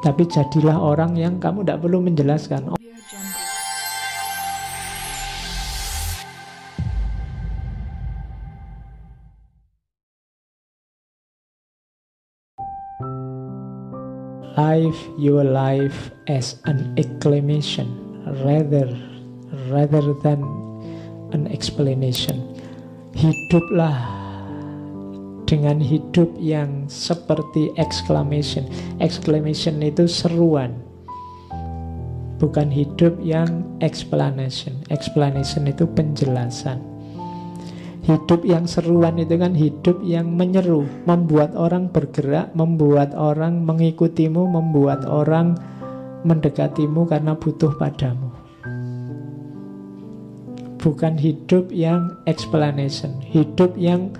Tapi jadilah orang yang kamu tidak perlu menjelaskan. Live your life as an exclamation rather rather than an explanation. Hiduplah dengan hidup yang seperti exclamation. Exclamation itu seruan. Bukan hidup yang explanation. Explanation itu penjelasan. Hidup yang seruan itu kan hidup yang menyeru, membuat orang bergerak, membuat orang mengikutimu, membuat orang mendekatimu karena butuh padamu. Bukan hidup yang explanation, hidup yang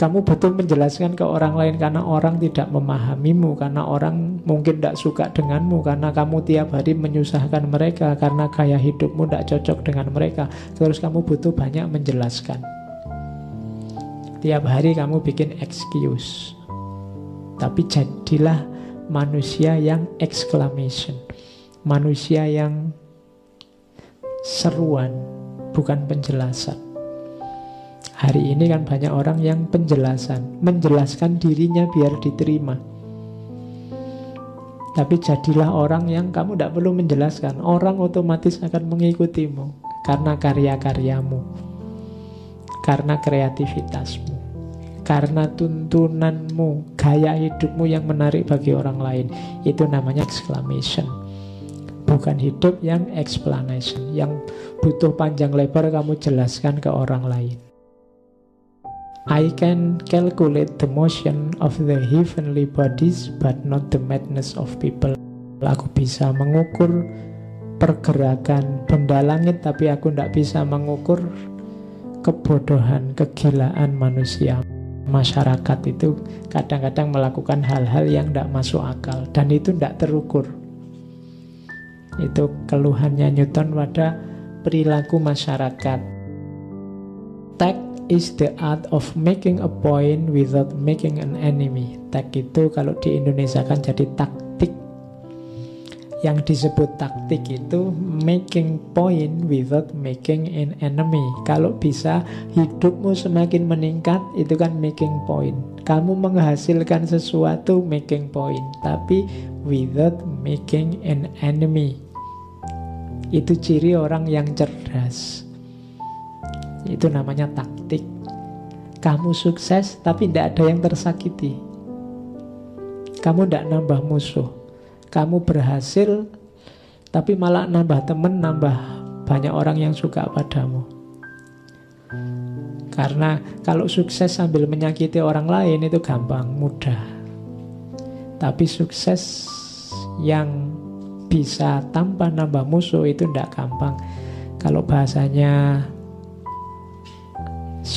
kamu betul menjelaskan ke orang lain karena orang tidak memahamimu, karena orang mungkin tidak suka denganmu, karena kamu tiap hari menyusahkan mereka, karena gaya hidupmu tidak cocok dengan mereka. Terus kamu butuh banyak menjelaskan. Tiap hari kamu bikin excuse. Tapi jadilah manusia yang exclamation. Manusia yang seruan, bukan penjelasan. Hari ini kan banyak orang yang penjelasan, menjelaskan dirinya biar diterima. Tapi jadilah orang yang kamu tidak perlu menjelaskan. Orang otomatis akan mengikutimu karena karya-karyamu, karena kreativitasmu, karena tuntunanmu, gaya hidupmu yang menarik bagi orang lain. Itu namanya exclamation. Bukan hidup yang explanation, yang butuh panjang lebar kamu jelaskan ke orang lain. I can calculate the motion of the heavenly bodies but not the madness of people. Aku bisa mengukur pergerakan benda langit tapi aku tidak bisa mengukur kebodohan, kegilaan manusia. Masyarakat itu kadang-kadang melakukan hal-hal yang tidak masuk akal dan itu tidak terukur. Itu keluhannya Newton pada perilaku masyarakat. Tag is the art of making a point without making an enemy. Tak itu kalau di Indonesia kan jadi taktik. Yang disebut taktik itu making point without making an enemy. Kalau bisa hidupmu semakin meningkat itu kan making point. Kamu menghasilkan sesuatu making point, tapi without making an enemy. Itu ciri orang yang cerdas. Itu namanya taktik. Kamu sukses tapi tidak ada yang tersakiti. Kamu tidak nambah musuh. Kamu berhasil tapi malah nambah temen, nambah banyak orang yang suka padamu. Karena kalau sukses sambil menyakiti orang lain itu gampang, mudah. Tapi sukses yang bisa tanpa nambah musuh itu tidak gampang. Kalau bahasanya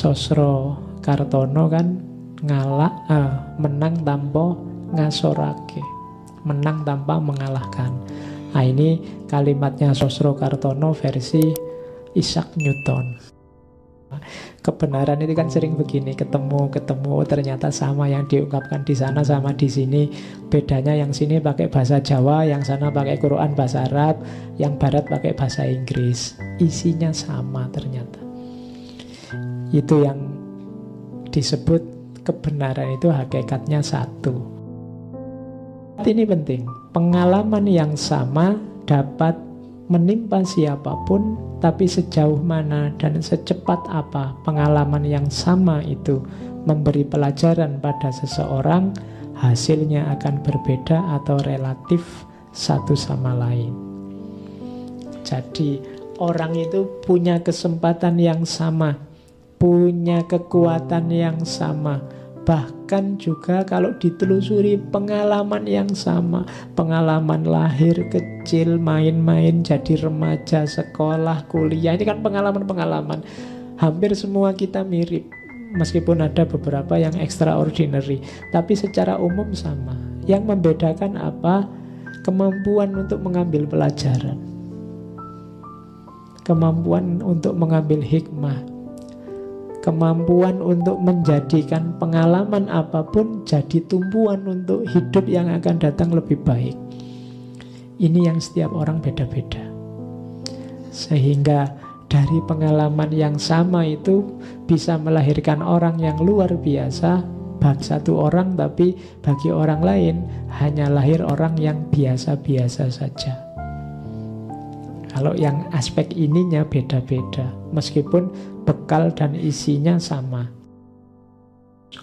Sosro Kartono kan ngalak eh, menang tanpa ngasorake. Menang tanpa mengalahkan. Nah ini kalimatnya Sosro Kartono versi Isaac Newton. Kebenaran itu kan sering begini ketemu ketemu ternyata sama yang diungkapkan di sana sama di sini. Bedanya yang sini pakai bahasa Jawa yang sana pakai Quran bahasa Arab yang barat pakai bahasa Inggris. Isinya sama ternyata itu yang disebut kebenaran itu hakikatnya satu. Ini penting. Pengalaman yang sama dapat menimpa siapa pun, tapi sejauh mana dan secepat apa pengalaman yang sama itu memberi pelajaran pada seseorang, hasilnya akan berbeda atau relatif satu sama lain. Jadi, orang itu punya kesempatan yang sama punya kekuatan yang sama. Bahkan juga kalau ditelusuri pengalaman yang sama, pengalaman lahir kecil, main-main, jadi remaja, sekolah, kuliah, ini kan pengalaman-pengalaman. Hampir semua kita mirip, meskipun ada beberapa yang extraordinary, tapi secara umum sama. Yang membedakan apa? Kemampuan untuk mengambil pelajaran. Kemampuan untuk mengambil hikmah, kemampuan untuk menjadikan pengalaman apa pun jadi tumpuan untuk hidup yang akan datang lebih baik. Ini yang setiap orang beda-beda. Sehingga dari pengalaman yang sama itu bisa melahirkan orang yang luar biasa bagi satu orang tapi bagi orang lain hanya lahir orang yang biasa-biasa saja. Kalau yang aspek ininya beda-beda, meskipun bekal dan isinya sama.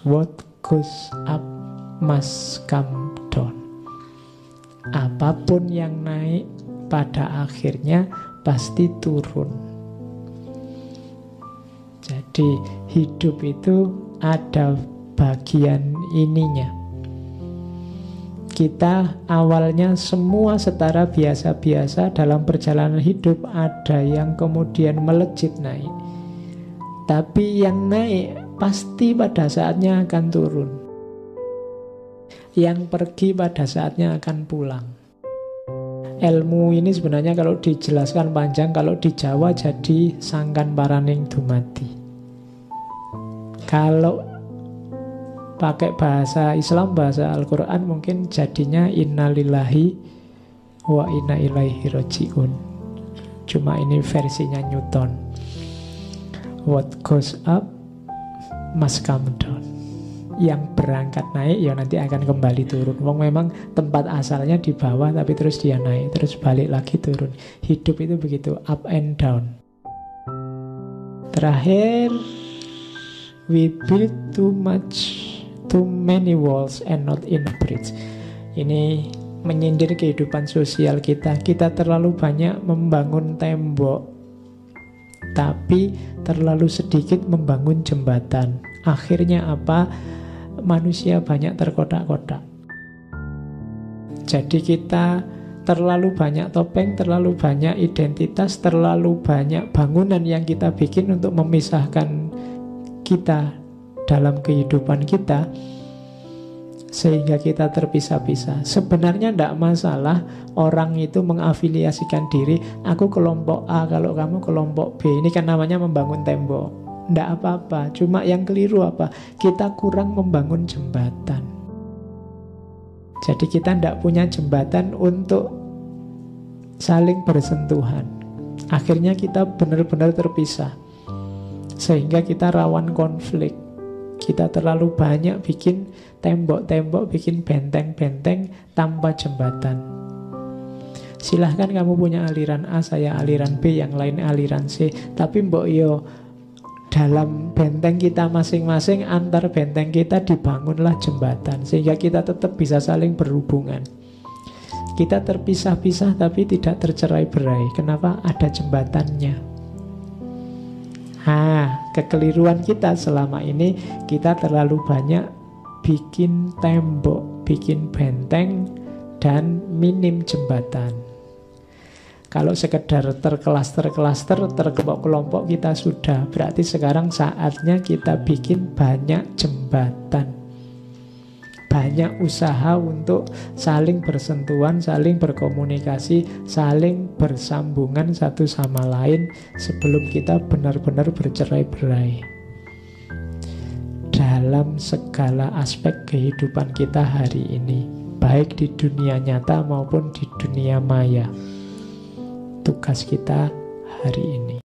What goes up must come down. Apa pun yang naik pada akhirnya pasti turun. Jadi hidup itu ada bagian ininya kita awalnya semua setara biasa-biasa dalam perjalanan hidup ada yang kemudian melejit naik tapi yang naik pasti pada saatnya akan turun yang pergi pada saatnya akan pulang ilmu ini sebenarnya kalau dijelaskan panjang kalau di Jawa jadi sangkan paraning dumati kalau pakai bahasa Islam, bahasa Al-Quran mungkin jadinya innalillahi wa inna ilaihi roji'un. Cuma ini versinya Newton. What goes up must come down. Yang berangkat naik ya nanti akan kembali turun. Wong memang tempat asalnya di bawah tapi terus dia naik, terus balik lagi turun. Hidup itu begitu up and down. Terakhir we build too much too many walls and not enough bridge. Ini menyindir kehidupan sosial kita. Kita terlalu banyak membangun tembok, tapi terlalu sedikit membangun jembatan. Akhirnya apa? Manusia banyak terkotak-kotak. Jadi kita terlalu banyak topeng, terlalu banyak identitas, terlalu banyak bangunan yang kita bikin untuk memisahkan kita dalam kehidupan kita sehingga kita terpisah-pisah. Sebenarnya tidak masalah orang itu mengafiliasikan diri, aku kelompok A, kalau kamu kelompok B. Ini kan namanya membangun tembok. Tidak apa-apa, cuma yang keliru apa? Kita kurang membangun jembatan. Jadi kita tidak punya jembatan untuk saling bersentuhan. Akhirnya kita benar-benar terpisah. Sehingga kita rawan konflik. Kita terlalu banyak bikin tembok-tembok, bikin benteng-benteng tanpa jembatan. Silahkan kamu punya aliran A, saya aliran B, yang lain aliran C. Tapi mbok yo dalam benteng kita masing-masing antar benteng kita dibangunlah jembatan sehingga kita tetap bisa saling berhubungan. Kita terpisah-pisah tapi tidak tercerai-berai. Kenapa? Ada jembatannya. Nah, kekeliruan kita selama ini kita terlalu banyak bikin tembok, bikin benteng, dan minim jembatan. Kalau sekedar terkelaster-kelaster, terkelompok-kelompok kita sudah. Berarti sekarang saatnya kita bikin banyak jembatan banyak usaha untuk saling bersentuhan, saling berkomunikasi, saling bersambungan satu sama lain sebelum kita benar-benar bercerai-berai. Dalam segala aspek kehidupan kita hari ini, baik di dunia nyata maupun di dunia maya. Tugas kita hari ini.